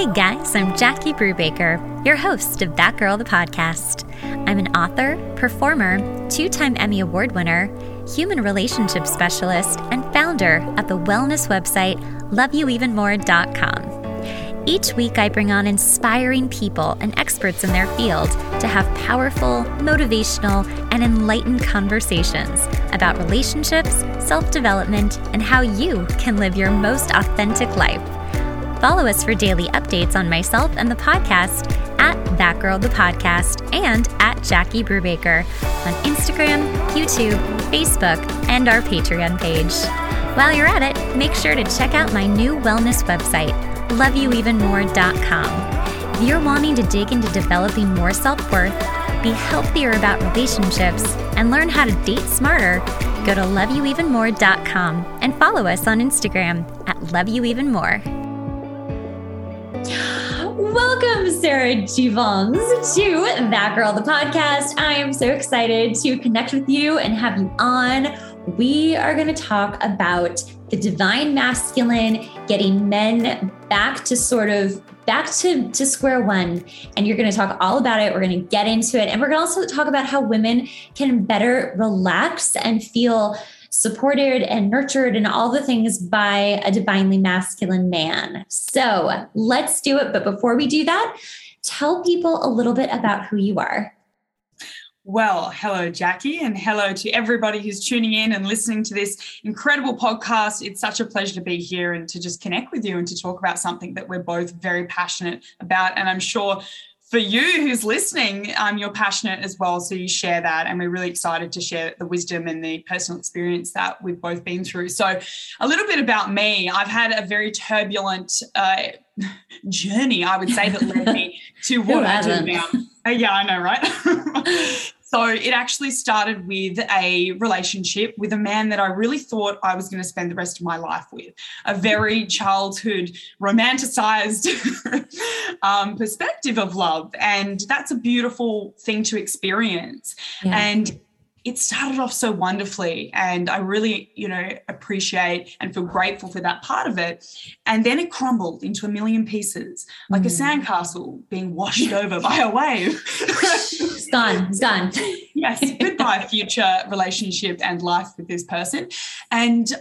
Hey guys, I'm Jackie Brubaker, your host of That Girl the Podcast. I'm an author, performer, two time Emmy Award winner, human relationship specialist, and founder of the wellness website loveyouevenmore.com. Each week, I bring on inspiring people and experts in their field to have powerful, motivational, and enlightened conversations about relationships, self development, and how you can live your most authentic life. Follow us for daily updates on myself and the podcast at That Girl the Podcast and at Jackie Brubaker on Instagram, YouTube, Facebook, and our Patreon page. While you're at it, make sure to check out my new wellness website, loveyouevenmore.com. If you're wanting to dig into developing more self worth, be healthier about relationships, and learn how to date smarter, go to loveyouevenmore.com and follow us on Instagram at loveyouevenmore. Welcome, Sarah Jeavons, to That Girl, the podcast. I am so excited to connect with you and have you on. We are going to talk about the divine masculine, getting men back to sort of back to, to square one. And you're going to talk all about it. We're going to get into it. And we're going to also talk about how women can better relax and feel supported and nurtured and all the things by a divinely masculine man. So let's do it. But before we do that, tell people a little bit about who you are. Well, hello, Jackie, and hello to everybody who's tuning in and listening to this incredible podcast. It's such a pleasure to be here and to just connect with you and to talk about something that we're both very passionate about. And I'm sure for you who's listening, um, you're passionate as well. So you share that. And we're really excited to share the wisdom and the personal experience that we've both been through. So, a little bit about me I've had a very turbulent uh, journey, I would say, that led me to what I do now. Uh, yeah, I know, right? So it actually started with a relationship with a man that I really thought I was going to spend the rest of my life with. A very childhood romanticized um, perspective of love. And that's a beautiful thing to experience. Yeah. And it started off so wonderfully and i really you know appreciate and feel grateful for that part of it and then it crumbled into a million pieces like mm. a sandcastle being washed over by a wave it's gone it's gone yes goodbye future relationship and life with this person and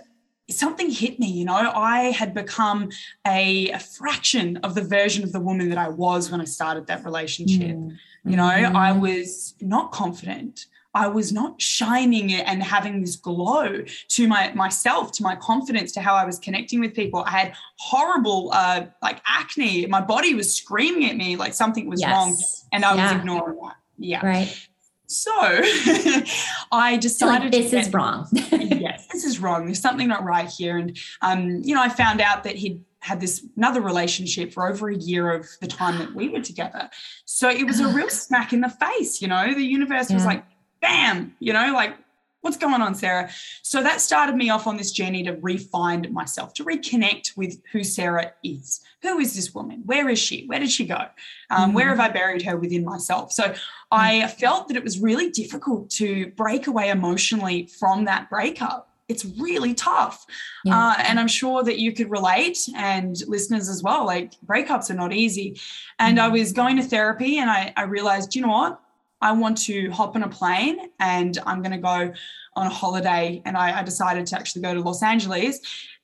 something hit me you know i had become a, a, fraction of the version of the woman that i was when i started that relationship mm. you know mm. i was not confident I was not shining and having this glow to my myself, to my confidence, to how I was connecting with people. I had horrible uh, like acne. My body was screaming at me like something was yes. wrong, and I yeah. was ignoring that. Yeah. Right. So I decided like, this is wrong. yes, this is wrong. There's something not right here. And um, you know, I found out that he'd had this another relationship for over a year of the time that we were together. So it was a real smack in the face, you know. The universe yeah. was like, bam, you know, like what's going on, Sarah? So that started me off on this journey to refine myself, to reconnect with who Sarah is. Who is this woman? Where is she? Where did she go? Um, mm-hmm. Where have I buried her within myself? So I mm. felt that it was really difficult to break away emotionally from that breakup. It's really tough. Yeah. Uh, and I'm sure that you could relate and listeners as well. Like breakups are not easy. And mm-hmm. I was going to therapy and I, I realized, you know what? I want to hop on a plane and I'm going to go on a holiday. And I, I decided to actually go to Los Angeles.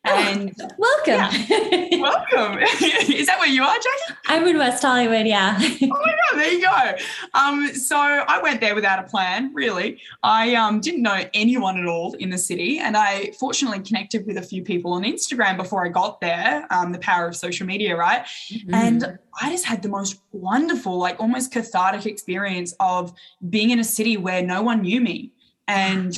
Oh, and oh, welcome. Yeah. welcome. Is that where you are, Jackie? I'm in West Hollywood, yeah. oh my God, there you go. Um, so I went there without a plan, really. I um, didn't know anyone at all in the city. And I fortunately connected with a few people on Instagram before I got there, um, the power of social media, right? Mm-hmm. And I just had the most wonderful, like almost cathartic experience of being in a city where no one knew me. And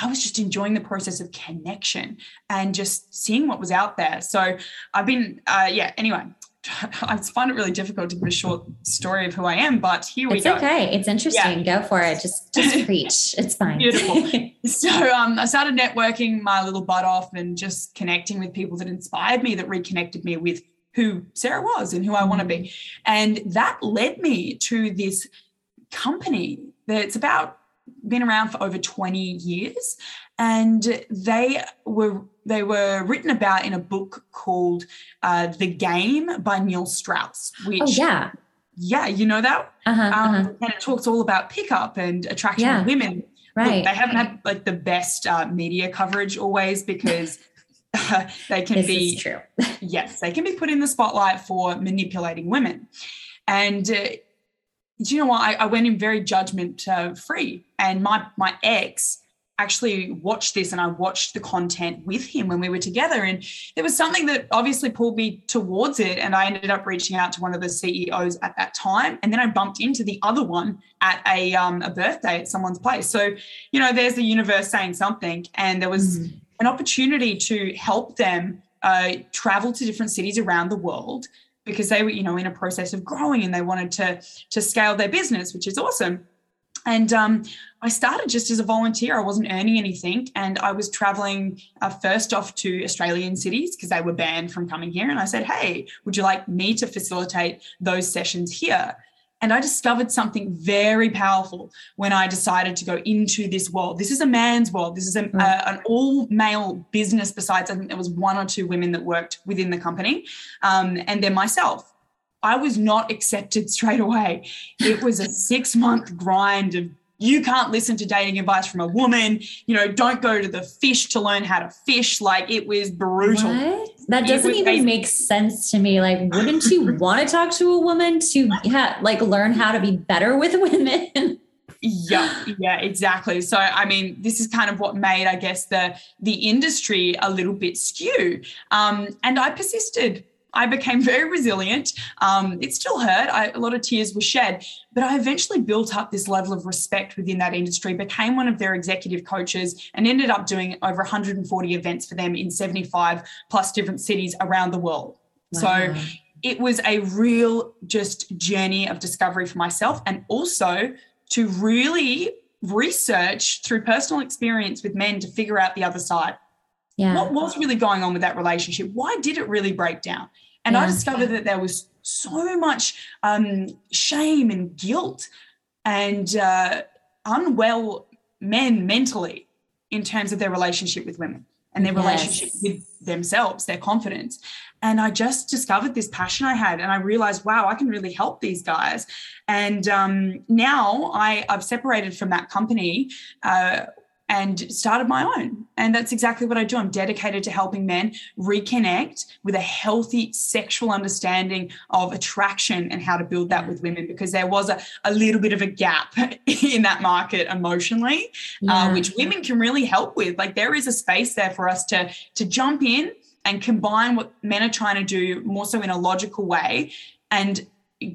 I was just enjoying the process of connection and just seeing what was out there. So I've been, uh, yeah, anyway, I find it really difficult to give a short story of who I am, but here we it's go. It's okay. It's interesting. Yeah. Go for it. Just just preach. It's fine. Beautiful. so um, I started networking my little butt off and just connecting with people that inspired me, that reconnected me with who Sarah was and who I want to be. Mm-hmm. And that led me to this company that's about been around for over 20 years and they were they were written about in a book called uh, the game by neil strauss which oh yeah yeah you know that uh-huh, um, uh-huh. and it talks all about pickup and attraction Yeah. of women right Look, they haven't had like the best uh, media coverage always because they can this be true yes, they can be put in the spotlight for manipulating women. And uh, do you know what? I, I went in very judgment uh, free, and my my ex actually watched this, and I watched the content with him when we were together, and there was something that obviously pulled me towards it, and I ended up reaching out to one of the CEOs at that time, and then I bumped into the other one at a um, a birthday at someone's place. So you know, there's the universe saying something, and there was Mhm. an opportunity to help them uh, travel to different cities around the world because they were, you know, in a process of growing and they wanted to to scale their business, which is awesome. And um, I started just as a volunteer. I wasn't earning anything, and I was traveling uh, first off to Australian cities because they were banned from coming here. And I said, "Hey, would you like me to facilitate those sessions here?" And I discovered something very powerful when I decided to go into this world. This is a man's world. This is a, Mm. uh, an all male business, besides, I think there was one or two women that worked within the company, um, and then myself. I was not accepted straight away. It was a six month grind of you can't listen to dating advice from a woman. You know, don't go to the fish to learn how to fish. Like it was brutal. What? That doesn't even make sense to me. Like, wouldn't you want to talk to a woman to ha- like learn how to be better with women? Yeah, yeah, exactly. So I mean, this is kind of what made, I guess, the the industry a little bit skew. Um, and I persisted. I became very resilient. Um, it still hurt. I, a lot of tears were shed, but I eventually built up this level of respect within that industry, became one of their executive coaches, and ended up doing over 140 events for them in 75 plus different cities around the world. So it was a real just journey of discovery for myself and also to really research through personal experience with men to figure out the other side. yeah. What was really going on with that relationship? Why did it really break down? And I discovered that there was so much um, shame and guilt and uh, unwell men mentally in terms of their relationship with women and their Yes. relationship with themselves, their confidence. And I just discovered this passion I had, and I realized, wow, I can really help these guys. And um, now I, I've separated from that company. Uh, and started my own. And that's exactly what I do. I'm dedicated to helping men reconnect with a healthy sexual understanding of attraction and how to build that with women because there was a, a little bit of a gap in that market emotionally, uh, which women can really help with. Like there is a space there for us to, to jump in and combine what men are trying to do more so in a logical way and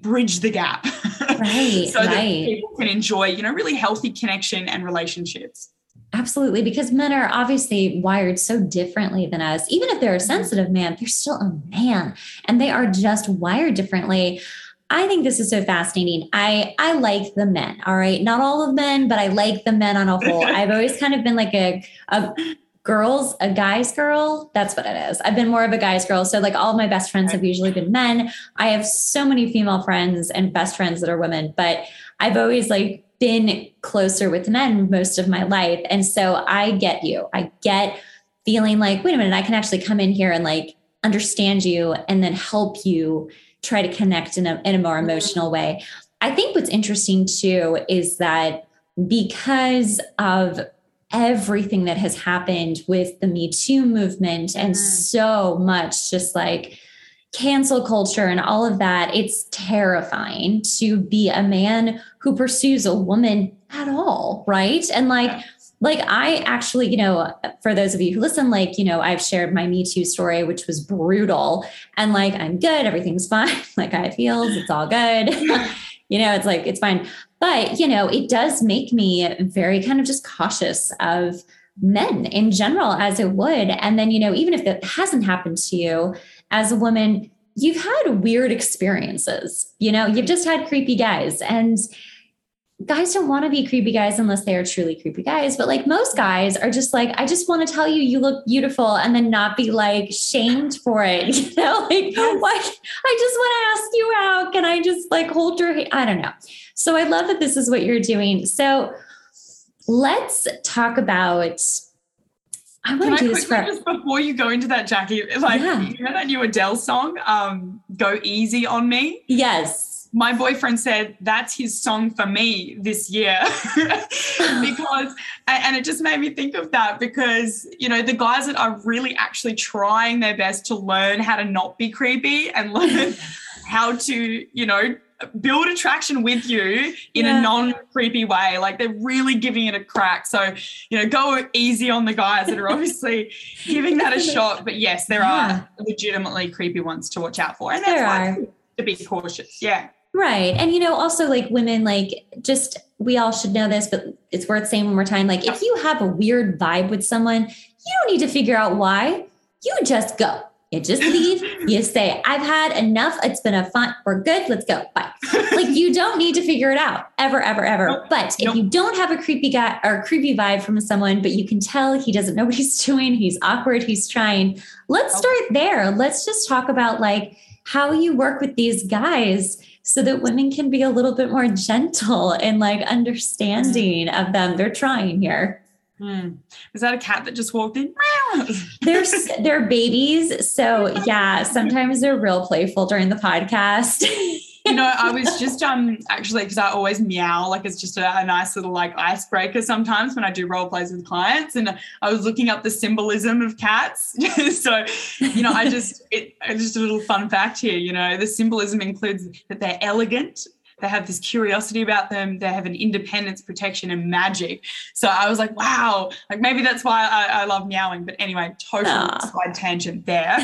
bridge the gap Right, so that right. people can enjoy you know really healthy connection and relationships Absolutely, because men are obviously wired so differently than us. Even if they're a mm-hmm. sensitive man, they're still a man and they are just wired differently. I think this is so fascinating. I I like the men, all right. Not all of men, but I like the men on a whole. I've always kind of been like a a girls, a guy's girl. That's what it is. I've been more of a guy's girl. So like all of my best friends have usually been men. I have so many female friends and best friends that are women, but I've always like been closer with men most of my life. And so I get you. I get feeling like, wait a minute, I can actually come in here and like understand you and then help you try to connect in a, in a more emotional way. I think what's interesting too is that because of everything that has happened with the Me Too movement and Mhm. so much just like cancel culture and all of that, it's terrifying to be a man who pursues a woman at all, right? And like, Yeah. like I actually, you know, for those of you who listen, like, you know, I've shared my Me Too story, which was brutal, and like I'm good, everything's fine, like I have feels, it's all good. you know, it's like it's fine. But, you know, it does make me very kind of just cautious of men in general, as it would. And then, you know, even if that hasn't happened to you as a woman, you've had weird experiences. You know, you've just had creepy guys. And guys don't want to be creepy guys unless they are truly creepy guys. But like most guys are just like, I just want to tell you you look beautiful and then not be like shamed for it. You know, like why I just want to ask you out. Can I just like hold your hand? I don't know. So I love that this is what you're doing. So let's talk about. I want to do this for just before you go into that, Jackie. Like yeah. you know that new Adele song, um, "Go Easy on Me." Yes my boyfriend said that's his song for me this year because and it just made me think of that because you know the guys that are really actually trying their best to learn how to not be creepy and learn how to you know build attraction with you in yeah. a non-creepy way like they're really giving it a crack so you know go easy on the guys that are obviously giving that a shot but yes there yeah. are legitimately creepy ones to watch out for and that's why to be cautious yeah Right. And you know, also like women, like just we all should know this, but it's worth saying one more time. Like if you have a weird vibe with someone, you don't need to figure out why. You just go. You just leave. you say, I've had enough. It's been a fun. We're good. Let's go. Bye. like you don't need to figure it out ever, ever, ever. Nope. But if nope. you don't have a creepy guy or creepy vibe from someone, but you can tell he doesn't know what he's doing, he's awkward, he's trying, let's start there. Let's just talk about like how you work with these guys so that women can be a little bit more gentle and like mm-hmm. understanding of them. They're trying here. Is that a cat that just walked in? they're they're babies, so yeah. Sometimes they're real playful during the podcast. you know, I was just um actually because I always meow like it's just a, a, nice little like icebreaker sometimes when I do role plays with clients, and I was looking up the symbolism of cats. so, you know, I just it just a little fun fact here. You know, the symbolism includes that they're elegant, they have this curiosity about them. They have an independence, protection, and magic. So I was like, wow, like maybe that's why I, I love meowing. But anyway, total Aww. side tangent there.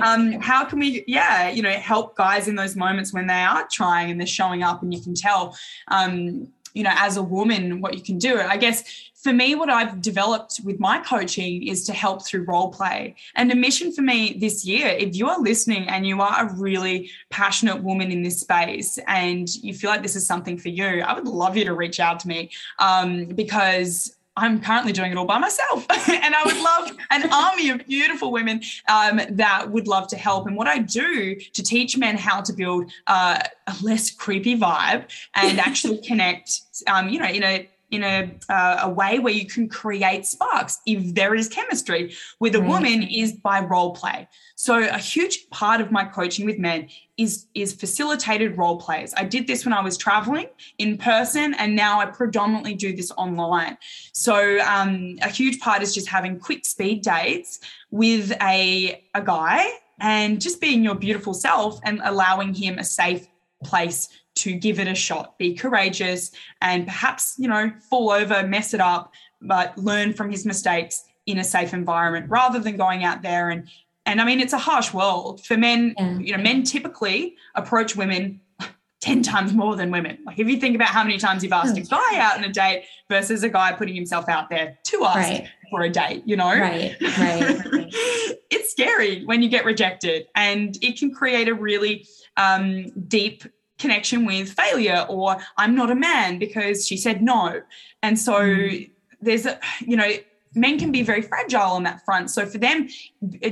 um, how can we, yeah, you know, help guys in those moments when they are trying and they're showing up and you can tell, um, you know, as a woman, what you can do. I guess for me, what I've developed with my coaching is to help through role play. And the mission for me this year, if you are listening and you are a really passionate woman in this space and you feel like this is something for you, I would love you to reach out to me um, because I'm currently doing it all by myself. and I would love an army of beautiful women um, that would love to help. And what I do to teach men how to build uh, a less creepy vibe and actually connect, um, you know, in a in a, uh, a way where you can create sparks if there is chemistry with a right. woman is by role play. So a huge part of my coaching with men is is facilitated role plays. I did this when i was traveling in person and now i predominantly do this online. So um, a huge part is just having quick speed dates with a, a guy and just being your beautiful self and allowing him a safe place to give it a shot, be courageous, and perhaps, you know, fall over, mess it up, but learn from his mistakes in a safe environment rather than going out there and and I mean it's a harsh world for men, yeah. you know, men typically approach women 10 times more than women. Like if you think about how many times you've asked a guy out on a date versus a guy putting himself out there to ask right. for a date, you know? Right. Right. it's scary when you get rejected and it can create a really um, deep connection with failure or I'm not a man because she said no. And so mm. there's a, you know, men can be very fragile on that front. So for them,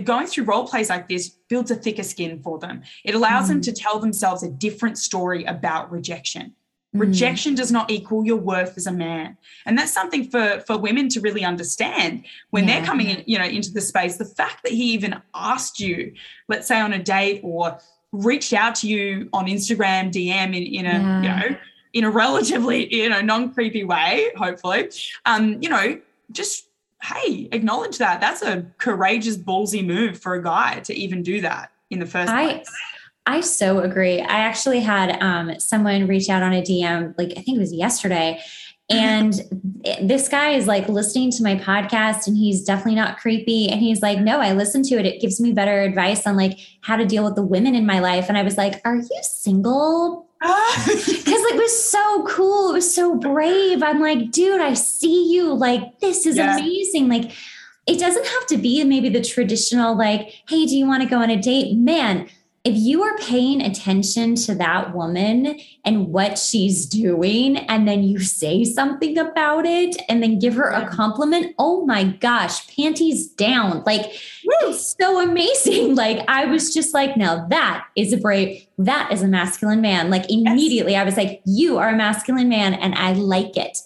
going through role plays like this builds a thicker skin for them. It allows mm. them to tell themselves a different story about rejection. Mm. Rejection does not equal your worth as a man. And that's something for, for women to really understand when yeah. they're coming in, you know, into the space. The fact that he even asked you, let's say on a date or reached out to you on Instagram DM in, in a, yeah. you know, in a relatively, you know, non-creepy way, hopefully. Um, you know, just hey, acknowledge that. That's a courageous, ballsy move for a guy to even do that in the first I, place. I so agree. I actually had um, someone reach out on a DM, like I think it was yesterday, and this guy is like listening to my podcast and he's definitely not creepy. And he's like, no, I listen to it. It gives me better advice on like how to deal with the women in my life. And I was like, are you single? Because like it was so cool. It was so brave. I'm like, dude, I see you. Like, this is yeah. amazing. Like, it doesn't have to be maybe the traditional, like, hey, do you want to go on a date? Man, if you are paying attention to that woman and what she's doing, and then you say something about it and then give her a compliment, oh my gosh, panties down. Like, Woo. it's so amazing. Like, I was just like, now that is a brave, that is a masculine man. Like, immediately yes. I was like, you are a masculine man, and I like it.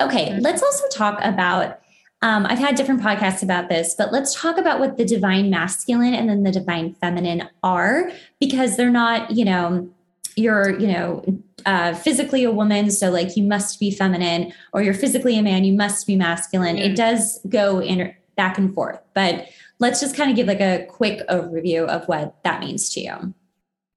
Okay, mm-hmm. let's also talk about. Um, I've had different podcasts about this, but let's talk about what the divine masculine and then the divine feminine are, because they're not, you know, you're, you know, uh, physically a woman, so like you must be feminine, or you're physically a man, you must be masculine. Mm-hmm. It does go in back and forth, but let's just kind of give like a quick overview of what that means to you.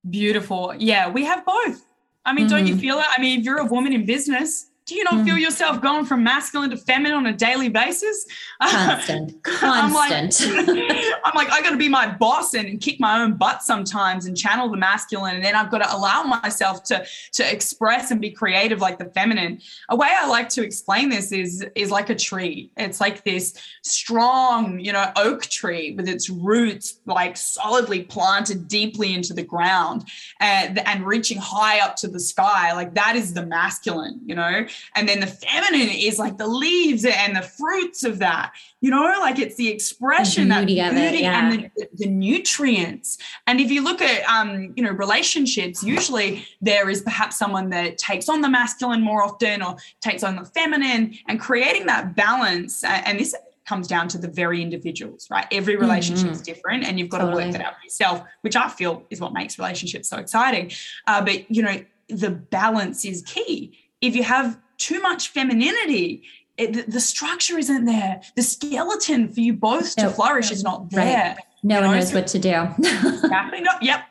Beautiful. Yeah, we have both. I mean, mm-hmm. don't you mm-hmm. feel it? I mean, if you're a woman in business, do you not mm. feel yourself going from masculine to feminine on a daily basis? Constant. Constant. I'm like, I'm like, I got to be my boss and, and, kick my own butt sometimes and channel the masculine. And then I've got to allow myself to, to express and be creative like the feminine. A way I like to explain this is, is like a tree. It's like this strong, you know, oak tree with its roots like solidly planted deeply into the ground and, and reaching high up to the sky. Like that is the masculine, you know? And then the feminine is like the leaves and the fruits of that, you know, like it's the expression, the beauty that beauty it, yeah. and the, the, nutrients. And if you look at, um, you know, relationships, usually there is perhaps someone that takes on the masculine more often or takes on the feminine and creating that balance. And this comes down to the very individuals, right? Every relationship is mm-hmm. different, and you've got totally. to work that out for yourself, which I feel is what makes relationships so exciting. Uh, but you know, the balance is key. If you have too much femininity. It, the structure isn't there. The skeleton for you both to flourish is not there right. no you one know? knows what to do. Exactly. No, yep.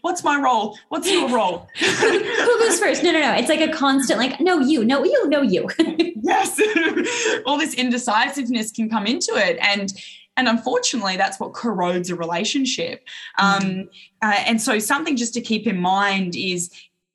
What's my role? What's your role? Who goes first? No no no. It's like a constant like no you no you no you. Yes. All this indecisiveness can come into it. And and unfortunately that's what corrodes a relationship. Mm-hmm. um, uh, and so something just to keep in mind is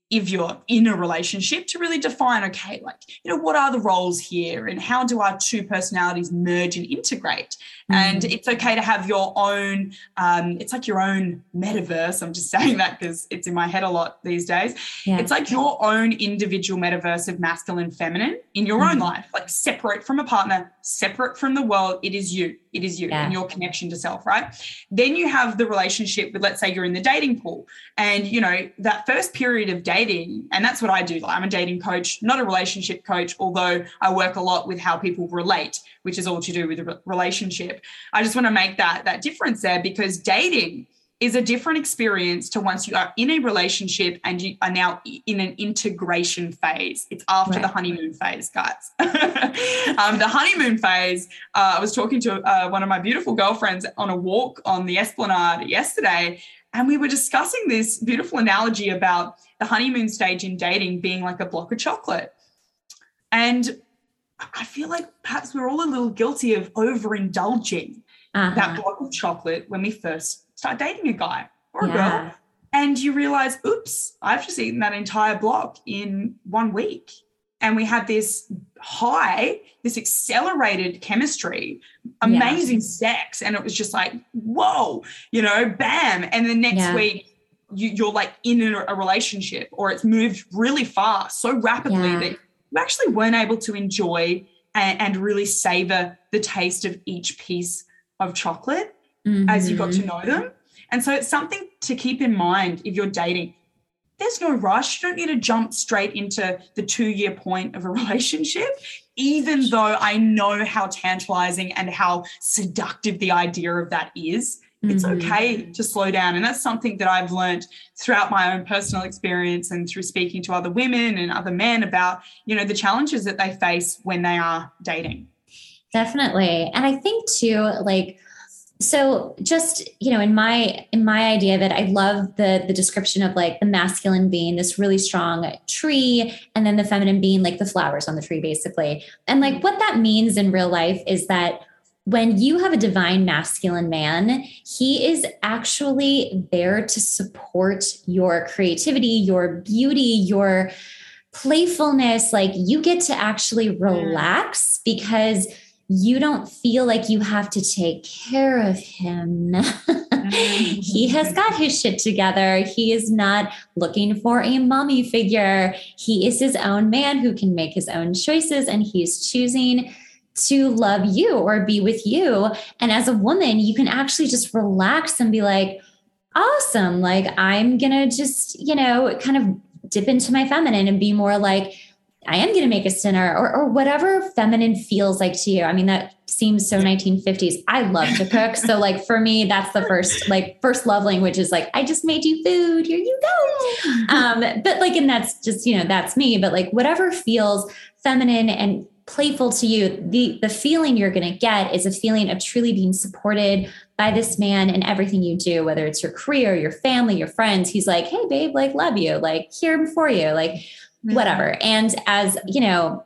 if you're in a relationship to really define okay like you know what are the roles here and how do our two personalities merge and integrate mm-hmm. and it's okay to have your own um, it's like your own metaverse i'm just saying that because it's in my head a lot these days yeah. it's like your own individual metaverse of masculine feminine in your mm-hmm. own life like separate from a partner separate from the world it is you it is you yeah. and your connection to self right? Then you have the relationship with let's say you're in the dating pool and you know that first period of dating and that's what i do. I'm a dating coach not a relationship coach although i work a lot with how people relate which is all to do with a relationship. I just want to make that that difference there because dating is a different experience to once you are in a relationship and you are now in an integration phase. It's after right. the honeymoon phase, guys. um, the honeymoon phase, uh, I was talking to uh, one of my beautiful girlfriends on a walk on the Esplanade yesterday, and we were discussing this beautiful analogy about the honeymoon stage in dating being like a block of chocolate. And I feel like perhaps we're all a little guilty of overindulging uh-huh. that block of chocolate when we first start dating a guy or a yeah. girl. And you realize, oops, I've just eaten that entire block in one week. And we had this high, this accelerated chemistry, amazing yeah. sex. And it was just like, whoa, you know, bam. And the next yeah. week, you, are like in a, a, relationship or it's moved really fast, so rapidly that you actually weren't able to enjoy and, and really savor the taste of each piece of chocolate mm-hmm. as you got to mm-hmm. know them. And so it's something to keep in mind if you're dating. There's no rush. You don't need to jump straight into the two year point of a relationship, even though I know how tantalizing and how seductive the idea of that is. It's mm-hmm. okay to slow down. And that's something that I've learned throughout my own personal experience and through speaking to other women and other men about, you know, the challenges that they face when they are dating. Definitely. And I think too, like, so just you know in my in my idea of it i love the the description of like the masculine being this really strong tree and then the feminine being like the flowers on the tree basically. And like what that means in real life is that when you have a divine masculine man he is actually there to support your creativity your beauty your playfulness. Like you get to actually relax because you don't feel like you have to take care of him. he has got his shit together. He is not looking for a mommy figure. He is his own man who can make his own choices and he's choosing to love you or be with you. And as a woman, you can actually just relax and be like, awesome. Like, I'm going to just, you know, kind of dip into my feminine and be more like, I am going to make us dinner or, or whatever feminine feels like to you. I mean, that seems so 1950s. I love to cook. So like for me, that's the first, like first love language is like, I just made you food. Here you go. Um, but like, and that's just, you know, that's me, but like whatever feels feminine and playful to you, the the feeling you're going to get is a feeling of truly being supported by this man in everything you do, whether it's your career, your family, your friends. He's like, "Hey, babe, like love you, like here for you, like. Whatever." And as you know,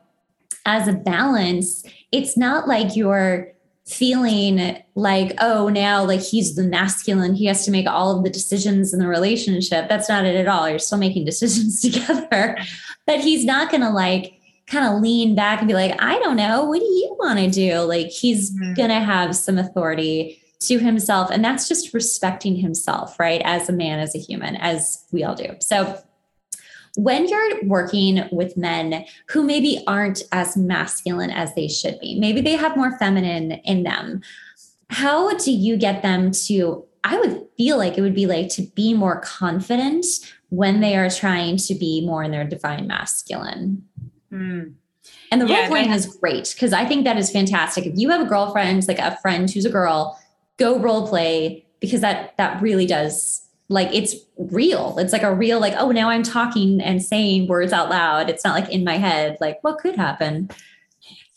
as a balance, it's not like you're feeling like oh now like he's the masculine he has to make all of the decisions in the relationship that's not it at all you're still making decisions together but he's not going to like kind of lean back and be like, I don't know, what do you want to do? Like he's mm-hmm. going to have some authority to himself. And that's just respecting himself, right? As a man, as a human, as we all do. So when you're working with men who maybe aren't as masculine as they should be, maybe they have more feminine in them, how do you get them to? I would feel like it would be like to be more confident when they are trying to be more in their divine masculine. Mm. And the yeah, role playing is great because I think that is fantastic. If you have a girlfriend, like a friend who's a girl, go role play because that that really does like it's real. It's like a real like oh now I'm talking and saying words out loud. It's not like in my head like what could happen.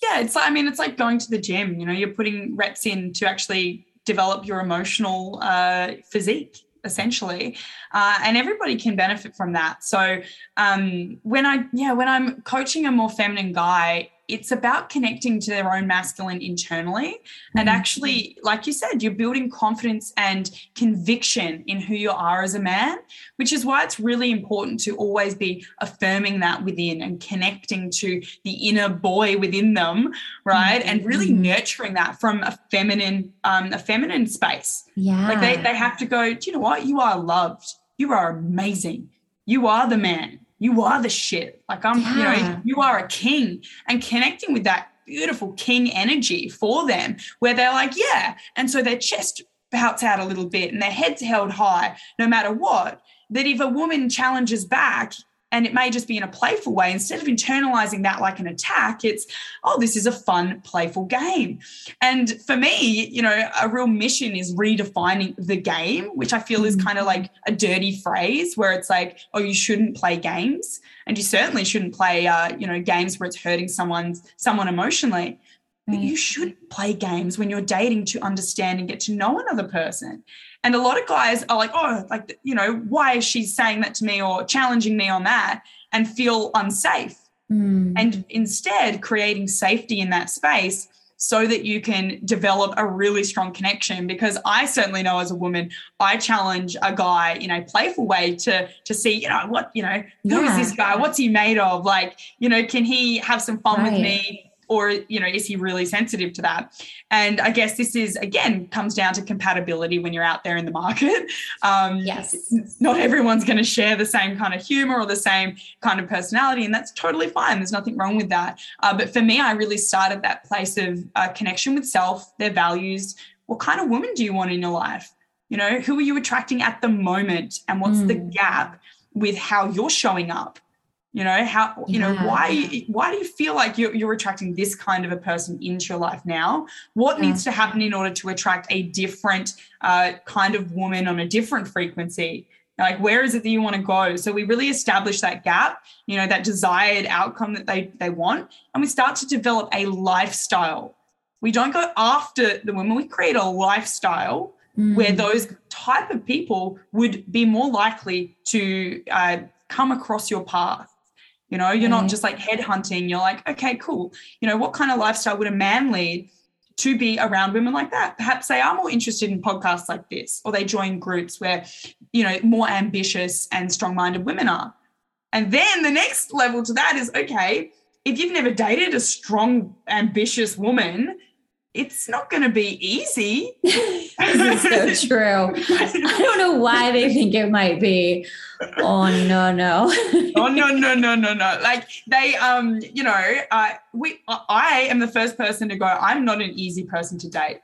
Yeah, it's I mean it's like going to the gym. You know, you're putting reps in to actually develop your emotional uh, physique essentially uh, and everybody can benefit from that so um, when i yeah when i'm coaching a more feminine guy it's about connecting to their own masculine internally mm-hmm. and actually like you said you're building confidence and conviction in who you are as a man which is why it's really important to always be affirming that within and connecting to the inner boy within them right? Mm-hmm. and really mm-hmm. nurturing that from a feminine um, a feminine space. Yeah like they, they have to go do you know what? You are loved. You are amazing. You are the man you are the shit. Like I'm, yeah. you know, you are a king and connecting with that beautiful king energy for them where they're like, yeah. And so their chest pouts out a little bit and their head's held high no matter what. That if a woman challenges back, and it may just be in a playful way instead of internalizing that like an attack it's oh this is a fun playful game. And for me you know a real mission is redefining the game which i feel is kind of like a dirty phrase where it's like oh you shouldn't play games and you certainly shouldn't play uh, you know games where it's hurting someone's someone emotionally. But you should play games when you're dating to understand and get to know another person and a lot of guys are like, oh, like, you know, why is she saying that to me or challenging me on that and feel unsafe? Mm. And instead, creating safety in that space so that you can develop a really strong connection because i certainly know as a woman i challenge a guy in a playful way to to see you know what you know who yeah. is this guy what's he made of like you know can he have some fun right. with me or you know is he really sensitive to that? And i guess this is again comes down to compatibility when you're out there in the market. Um, yes. not everyone's going to share the same kind of humor or the same kind of personality and that's totally fine. There's nothing wrong with that. Uh, but for me i really started that place of uh, connection with self their values. What kind of woman do you want in your life? You know who are you attracting at the moment and what's mm. the gap with how you're showing up you know how you yeah. know why why do you feel like you're, you're attracting this kind of a person into your life now what yeah. needs to happen in order to attract a different uh, kind of woman on a different frequency like where is it that you want to go so we really establish that gap you know that desired outcome that they they want and we start to develop a lifestyle we don't go after the women we create a lifestyle mm. where those type of people would be more likely to uh, come across your path you know, you're not mm. just like head hunting. You're like, okay, cool. You know, what kind of lifestyle would a man lead to be around women like that? Perhaps they are more interested in podcasts like this, or they join groups where, you know, more ambitious and strong minded women are. And then the next level to that is okay, if you've never dated a strong, ambitious woman, it's not going to be easy. this is so true. I don't know why they think it might be. Oh no, no. oh no, no, no, no, no. Like they, um, you know, uh, we. I am the first person to go. I'm not an easy person to date.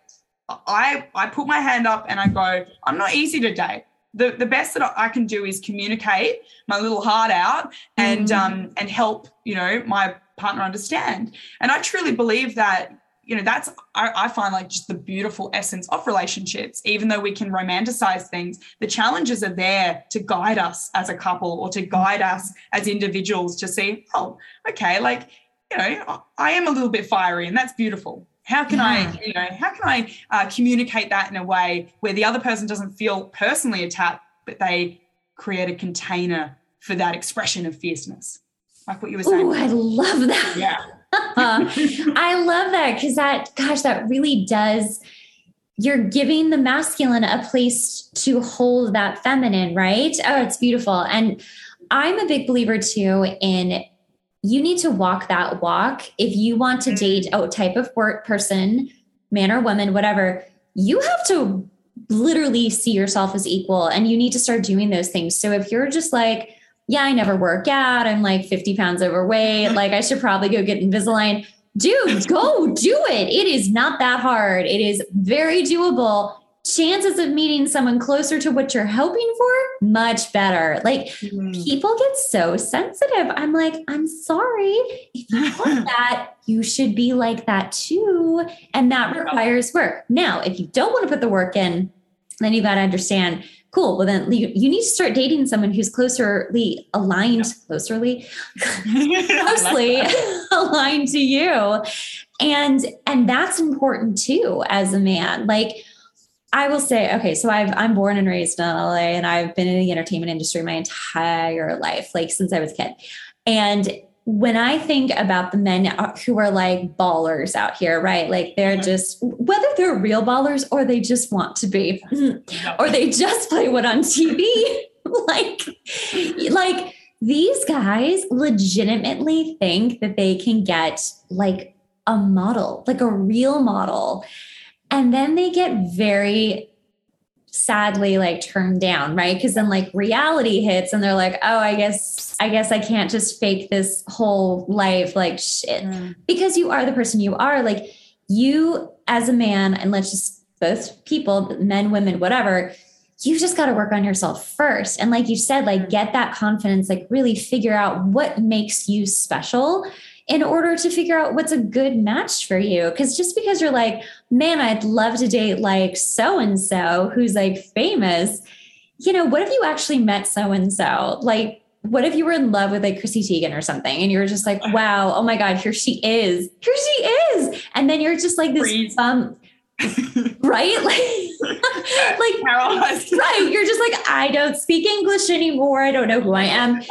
I I put my hand up and I go. I'm not easy to date. the, the best that I can do is communicate my little heart out and mm-hmm. um and help you know my partner understand and I truly believe that you know that's I, I, find like just the beautiful essence of relationships. Even though we can romanticize things the challenges are there to guide us as a couple or to guide us as individuals to see oh okay like you know i am a little bit fiery and that's beautiful. How can yeah. i you know how can i uh, communicate that in a way where the other person doesn't feel personally attacked but they create a container for that expression of fierceness? Like what you were saying. Oh, i love that. Yeah I love that because that, gosh, that really does. You're giving the masculine a place to hold that feminine, right? Oh, it's beautiful. And I'm a big believer too in you need to walk that walk. If you want to mm. date a type of work person, man or woman, whatever, you have to literally see yourself as equal and you need to start doing those things. So if you're just like, yeah, I never work out. I'm like 50 pounds overweight. Like I should probably go get Invisalign. Dude, go do it. It is not that hard. It is very doable. Chances of meeting someone closer to what you're hoping for, much better. Like mm-hmm. people get so sensitive. I'm like, I'm sorry. If you want that, you should be like that too. And that requires work. Now, if you don't want to put the work in, then you got to understand cool well then you, you need to start dating someone who's closerly aligned yeah. closerly closely aligned to you and and that's important too as a man like I will say, okay, so I've, I'm born and raised in LA and I've been in the entertainment industry my entire life, like since I was a kid. And when I think about the men who are like ballers out here, right? Like they're mm-hmm. just, whether they're real ballers or they just want to be, or they just play what on TV, like, like these guys legitimately think that they can get like a model, like a real model. And then they get very sadly like turned down, right? Because then like reality hits and they're like, oh, I guess, I guess I can't just fake this whole life like shit. Mm. Because you are the person you are. Like you as a man, and let's just both people, men, women, whatever, you just got to work on yourself first. And like you said, like mm. get that confidence, like really figure out what makes you special in order to figure out what's a good match for you. Because just because you're like, man, I'd love to date like so and so who's like famous, you know, what if you actually met so and so? Like, what if you were in love with like Chrissy Teigen or something and you were just like, wow, oh my God, here she is. Here she is. And then you're just like this bum, right? Like, like right. You're just like, I don't speak English anymore. I don't know who I am.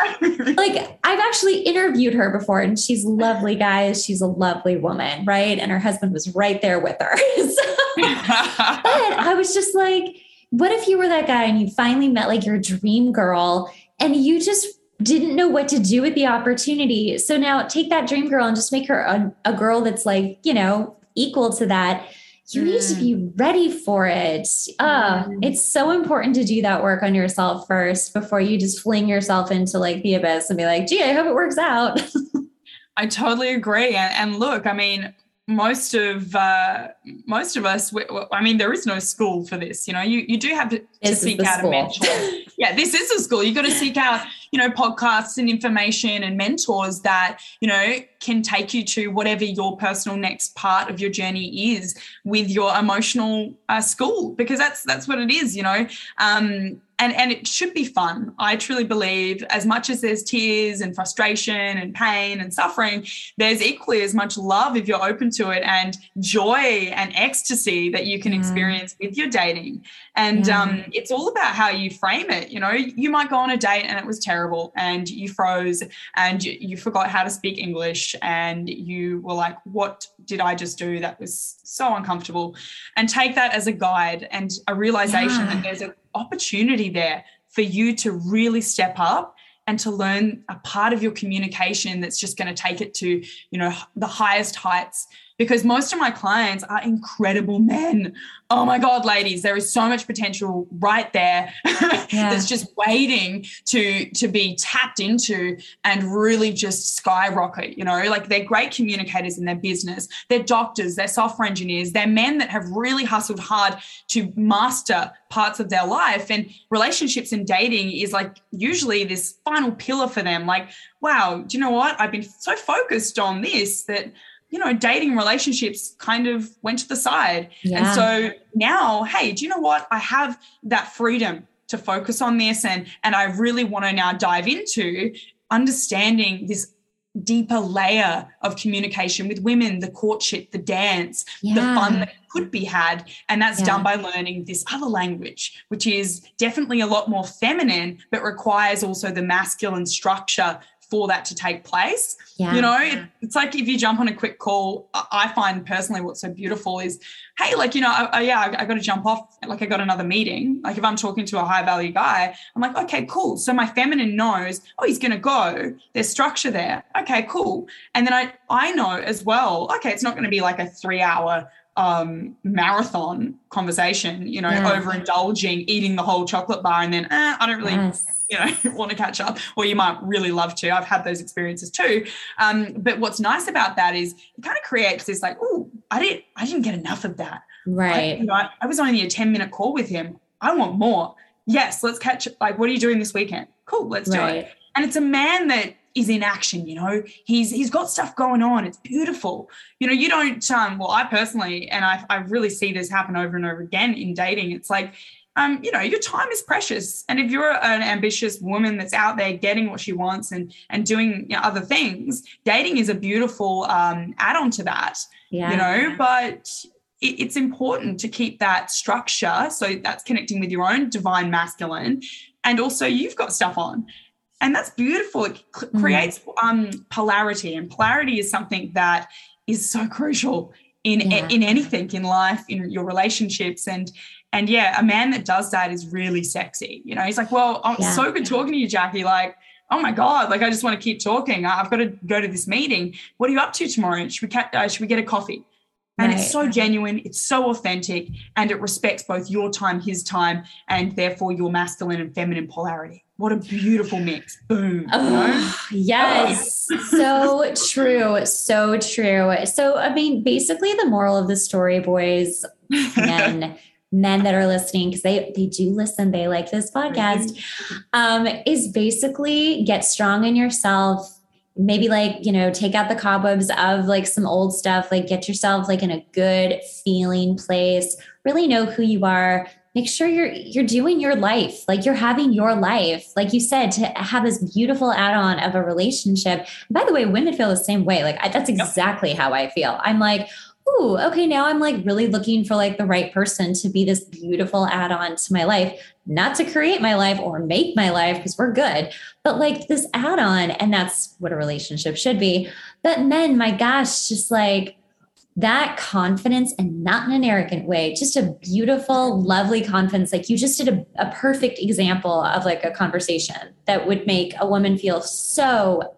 like, I've actually interviewed her before, and she's lovely, guys. She's a lovely woman, right? And her husband was right there with her. so, but I was just like, what if you were that guy and you finally met like your dream girl and you just didn't know what to do with the opportunity. So now take that dream girl and just make her a, a girl that's like, you know, equal to that you need to be mm. ready for it. Uh. It's so important to do that work on yourself first before you just fling yourself into like the abyss and be like, gee, I hope it works out. I totally agree. And, and look, I mean, most of uh, most of us i mean there is no school for this you know you, you do have to, to seek out school. a mentor. Yeah this is a school. You've got to seek out you know podcasts and information and mentors that you know can take you to whatever your personal next part of your journey is with your emotional uh, school because that's that's what it is you know. Um, and and it should be fun i truly believe as much as there's tears and frustration and pain and suffering there's equally as much love if you're open to it and joy and ecstasy that you can mm. experience with your dating and yeah. um, it's all about how you frame it you know you might go on a date and it was terrible and you froze and you, you forgot how to speak english and you were like what did i just do that was so uncomfortable and take that as a guide and a realization yeah. that there's an opportunity there for you to really step up and to learn a part of your communication that's just going to take it to you know the highest heights because most of my clients are incredible men. Oh my God, ladies, there is so much potential right there yeah. that's just waiting to, to be tapped into and really just skyrocket. You know, like they're great communicators in their business, they're doctors, they're software engineers, they're men that have really hustled hard to master parts of their life. And relationships and dating is like usually this final pillar for them. Like, wow, do you know what? I've been so focused on this that you know, dating relationships kind of went to the side. Yeah. And so now, hey, do you know what? I have that freedom to focus on this and and I really want to now dive into understanding this deeper layer of communication with women, the courtship, the dance, yeah. the fun that could be had. And that's yeah. done by learning this other language, which is definitely a lot more feminine, but requires also the masculine structure for that to take place. Yeah. You know, it, it's like if you jump on a quick call, I find personally what's so beautiful is, hey, like, you know, I, I, yeah, I, I got to jump off. Like, I got another meeting. Like, if I'm talking to a high value guy, I'm like, okay, cool. So my feminine knows, oh, he's going to go. There's structure there. Okay, cool. And then I, I know as well, okay, it's not going to be like a three hour um, marathon conversation, you know, yeah. overindulging, eating the whole chocolate bar, and then eh, I don't really, yes. you know, want to catch up, or you might really love to. I've had those experiences too. Um, but what's nice about that is it kind of creates this like, oh, I didn't, I didn't get enough of that. Right. I, you know, I, I was only a ten minute call with him. I want more. Yes, let's catch. Like, what are you doing this weekend? Cool, let's right. do it. And it's a man that is in action you know he's he's got stuff going on it's beautiful you know you don't um well i personally and i, I really see this happen over and over again in dating it's like um, you know, your time is precious. And if you're an ambitious woman that's out there getting what she wants and and doing you know, other things, dating is a beautiful um, add-on to that. Yeah. You know, but it, it's important to keep that structure. So that's connecting with your own divine masculine, and also you've got stuff on and that's beautiful. It mm. creates um, polarity and polarity is something that is so crucial in yeah. in anything in life in your relationships. And and yeah a man that does that is really sexy you know? He's like well oh, yeah. so good talking to you jackie. Like oh my god like i just want to keep talking. I've got to go to this meeting. What are you up to tomorrow? Should we, uh, should we get a coffee? And right. it's so genuine it's so authentic and it respects both your time his time and therefore your masculine and feminine polarity what a beautiful mix. Boom. Oh, yes. so true. So true. So, I mean, basically, the moral of the story, boys, men, men that are listening, because they, they do listen, they like this podcast, um, is basically get strong in yourself. Maybe like, you know, take out the cobwebs of like some old stuff, like get yourself like in a good feeling place, really know who you are, make sure you're you're doing your life like you're having your life. Like you said to have this beautiful add-on of a relationship. By the way women feel the same way. Like I, that's exactly how i feel. I'm like ooh okay now i'm like really looking for like the right person to be this beautiful add-on to my life. Not to create my life or make my life because we're good but like this add-on and that's what a relationship should be. But men my gosh just like that confidence and not in an arrogant way, just a beautiful, lovely confidence. Like you just did a, a perfect example of like a conversation that would make a woman feel so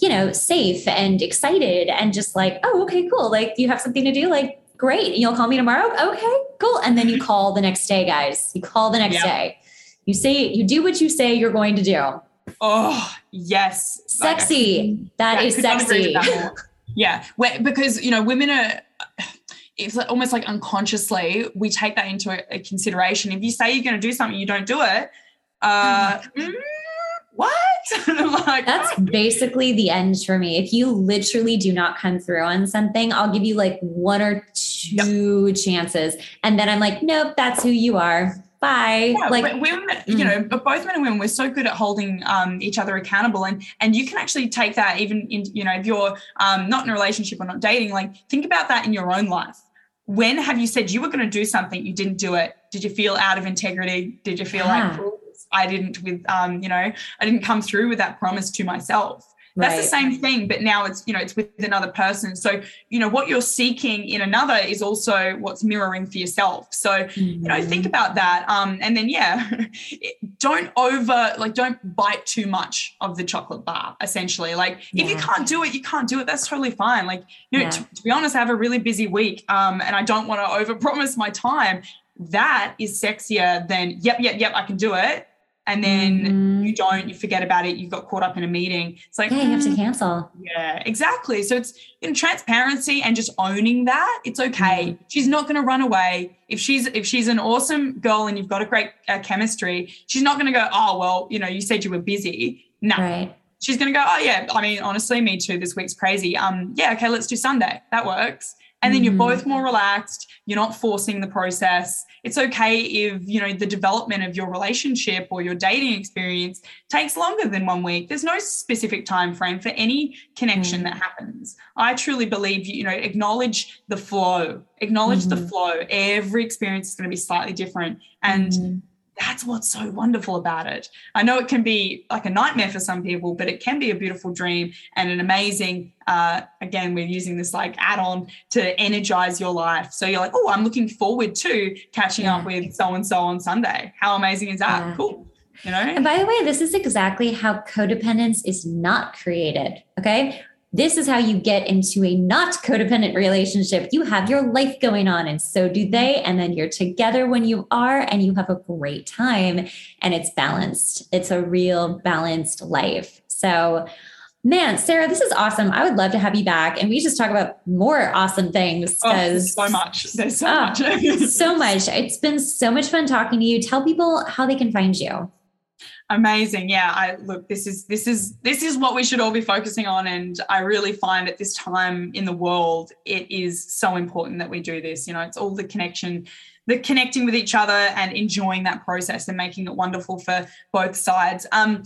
you know, safe and excited and just like, oh, okay, cool. Like you have something to do, like great. You'll call me tomorrow. Okay, cool. And then you call the next day, guys. You call the next yep. day. You say you do what you say you're going to do. Oh, yes. Sexy. That yeah, is sexy. Yeah, because you know women are. It's almost like unconsciously we take that into a, a consideration. If you say you're going to do something, you don't do it. Uh, mm, what? like, That's basically the end for me. If you literally do not come through on something, I'll give you like one or two yep. chances, and then I'm like, nope, that's who you are bye. Yeah, like women, mm. you know, but both men and women, we're so good at holding um, each other accountable, and and you can actually take that even in, you know, if you're um, not in a relationship or not dating, like think about that in your own life. When have you said you were going to do something, you didn't do it? Did you feel out of integrity? Did you feel yeah. like I didn't with um, you know, I didn't come through with that promise to myself? That's right. the same thing, but now it's, you know, it's with another person. So, you know, what you're seeking in another is also what's mirroring for yourself. So, mm-hmm. you know, think mm-hmm. about that. Um, and then yeah, don't over like don't bite too much of the chocolate bar, essentially. Like yeah. if you can't do it, you can't do it. That's totally fine. Like, you know, yeah. to, to be honest, I have a really busy week. Um, and I don't want to over promise my time. That is sexier than, yep, yep, yep, I can do it and then mm-hmm. you don't you forget about it you got caught up in a meeting. It's like yeah you have to mm, cancel. Yeah exactly. So it's in transparency and just owning that it's okay. Mm-hmm. she's not going to run away. If she's if she's an awesome girl and you've got a great uh, chemistry she's not going to go oh well you know you said you were busy. No right. she's going to go oh yeah i mean honestly me too this week's crazy. Um yeah okay let's do sunday. That works and then you're both more relaxed. You're not forcing the process. It's okay if you know the development of your relationship or your dating experience takes longer than one week. There's no specific time frame for any connection mm. that happens. I truly believe you know acknowledge the flow. Acknowledge mm-hmm. the flow. Every experience is going to be slightly different. And mm-hmm that's what's so wonderful about it. I know it can be like a nightmare for some people, but it can be a beautiful dream and an amazing, uh, again, we're using this like add on to energize your life. So you're like, oh, I'm looking forward to catching yeah. up with so and so on Sunday. How amazing is that? Yeah. Cool. You know? And by the way, this is exactly how codependence is not created. Okay. This is how you get into a not codependent relationship. You have your life going on, and so do they. And then you're together when you are, and you have a great time, and it's balanced. It's a real balanced life. So, Man, Sarah, this is awesome. I would love to have you back and we just talk about more awesome things. Oh, so much. There's so oh, much. so much. It's been so much fun talking to you. Tell people how they can find you. Amazing. Yeah, I look this is this is this is what we should all be focusing on and I really find at this time in the world it is so important that we do this. You know, it's all the connection the connecting with each other and enjoying that process and making it wonderful for both sides. Um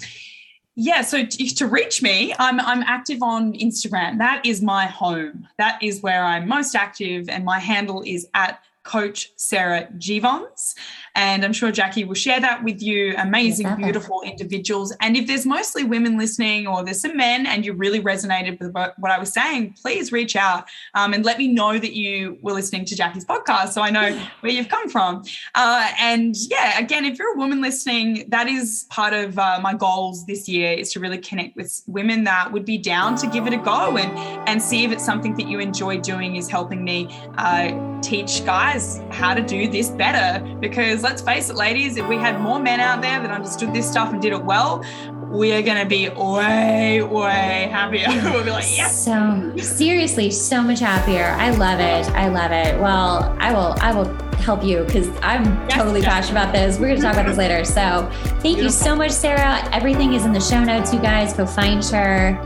yeah, so to, reach me, I'm I'm active on Instagram. That is my home. That is where I'm most active and my handle is at coach Sarah Jeavons. And I'm sure Jackie will share that with you. Amazing, beautiful individuals. And if there's mostly women listening or there's some men and you really resonated with what I was saying, please reach out um, and let me know that you were listening to Jackie's podcast so I know where you've come from. Uh, and yeah, again, if you're a woman listening, that is part of uh, my goals this year is to really connect with women that would be down to give it a go and, and see if it's something that you enjoy doing is helping me uh, teach guys how to do this better because let's face it, ladies, if we had more men out there that understood this stuff and did it well, we are going to be way, way happier. we'll be like, yes. So seriously, so much happier. I love it. I love it. Well, I will, I will help you because I'm yes, totally yes. passionate about this. We're going to talk about this later. So thank Beautiful. you so much, Sarah. Everything is in the show notes, you guys. Go find her.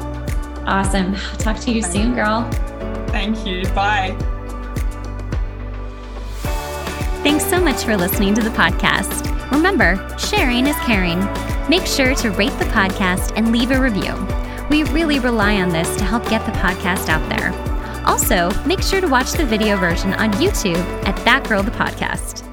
Awesome. Talk to you soon, girl. Thank you. Bye. Thanks so much for listening to the podcast. Remember, sharing is caring. Make sure to rate the podcast and leave a review. We really rely on this to help get the podcast out there. Also, make sure to watch the video version on YouTube at That Girl the Podcast.